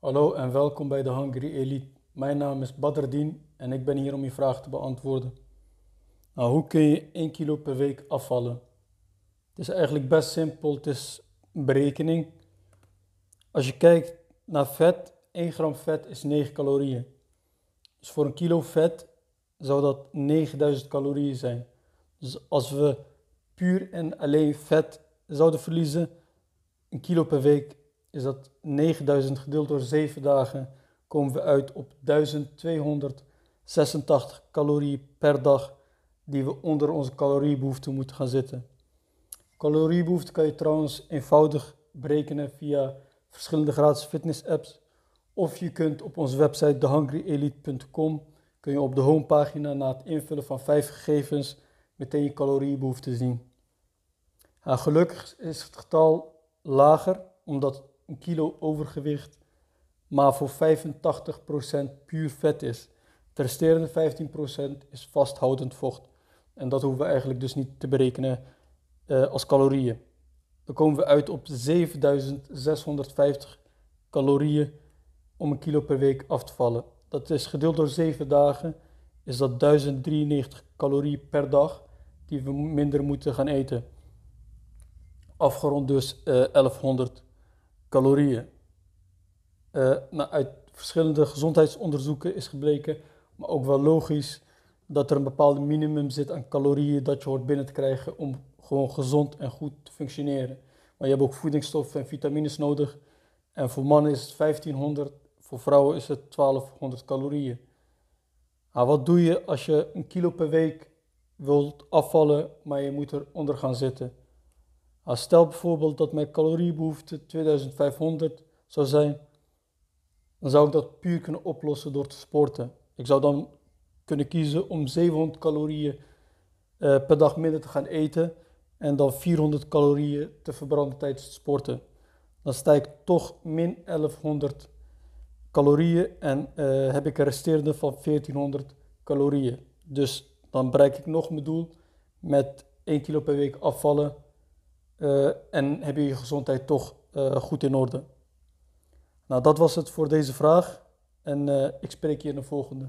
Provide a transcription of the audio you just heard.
Hallo en welkom bij de Hungry Elite. Mijn naam is Badrdien en ik ben hier om je vraag te beantwoorden. Nou, hoe kun je 1 kilo per week afvallen? Het is eigenlijk best simpel, het is een berekening. Als je kijkt naar vet, 1 gram vet is 9 calorieën. Dus voor een kilo vet zou dat 9000 calorieën zijn. Dus als we puur en alleen vet zouden verliezen, een kilo per week, is dat 9000 gedeeld door 7 dagen, komen we uit op 1286 calorieën per dag die we onder onze caloriebehoefte moeten gaan zitten. Caloriebehoefte kan je trouwens eenvoudig berekenen via verschillende gratis fitness apps. Of je kunt op onze website thehungryelite.com kun je op de homepagina na het invullen van vijf gegevens meteen je caloriebehoefte zien. gelukkig is het getal lager omdat een kilo overgewicht maar voor 85% puur vet is. De resterende 15% is vasthoudend vocht. En dat hoeven we eigenlijk dus niet te berekenen uh, als calorieën. Dan komen we uit op 7650 calorieën om een kilo per week af te vallen. Dat is gedeeld door 7 dagen, is dat 1093 calorieën per dag die we minder moeten gaan eten. Afgerond dus uh, eh, 1100 calorieën. Uh, nou, uit verschillende gezondheidsonderzoeken is gebleken, maar ook wel logisch, dat er een bepaald minimum zit aan calorieën dat je hoort binnen te krijgen om gewoon gezond en goed te functioneren. Maar je hebt ook voedingsstoffen en vitamines nodig. En voor mannen is het 1500, voor vrouwen is het 1200 calorieën. Nou, wat doe je als je een kilo per week wilt afvallen, maar je moet eronder gaan zitten? Nou, stel bijvoorbeeld dat mijn caloriebehoefte 2500 zou zijn, dan zou ik dat puur kunnen oplossen door te sporten. Ik zou dan kunnen kiezen om 700 calorieën uh, per dag minder te gaan eten en dan 400 calorieën te verbranden tijdens het sporten. Dan sta ik toch min 1100 calorieën en uh, heb ik een resterende van 1400 calorieën. Dus dan bereik ik nog mijn doel met 1 kilo per week afvallen uh, en heb je je gezondheid toch goed in orde. Nou, dat was het voor deze vraag en ik spreek je in de volgende.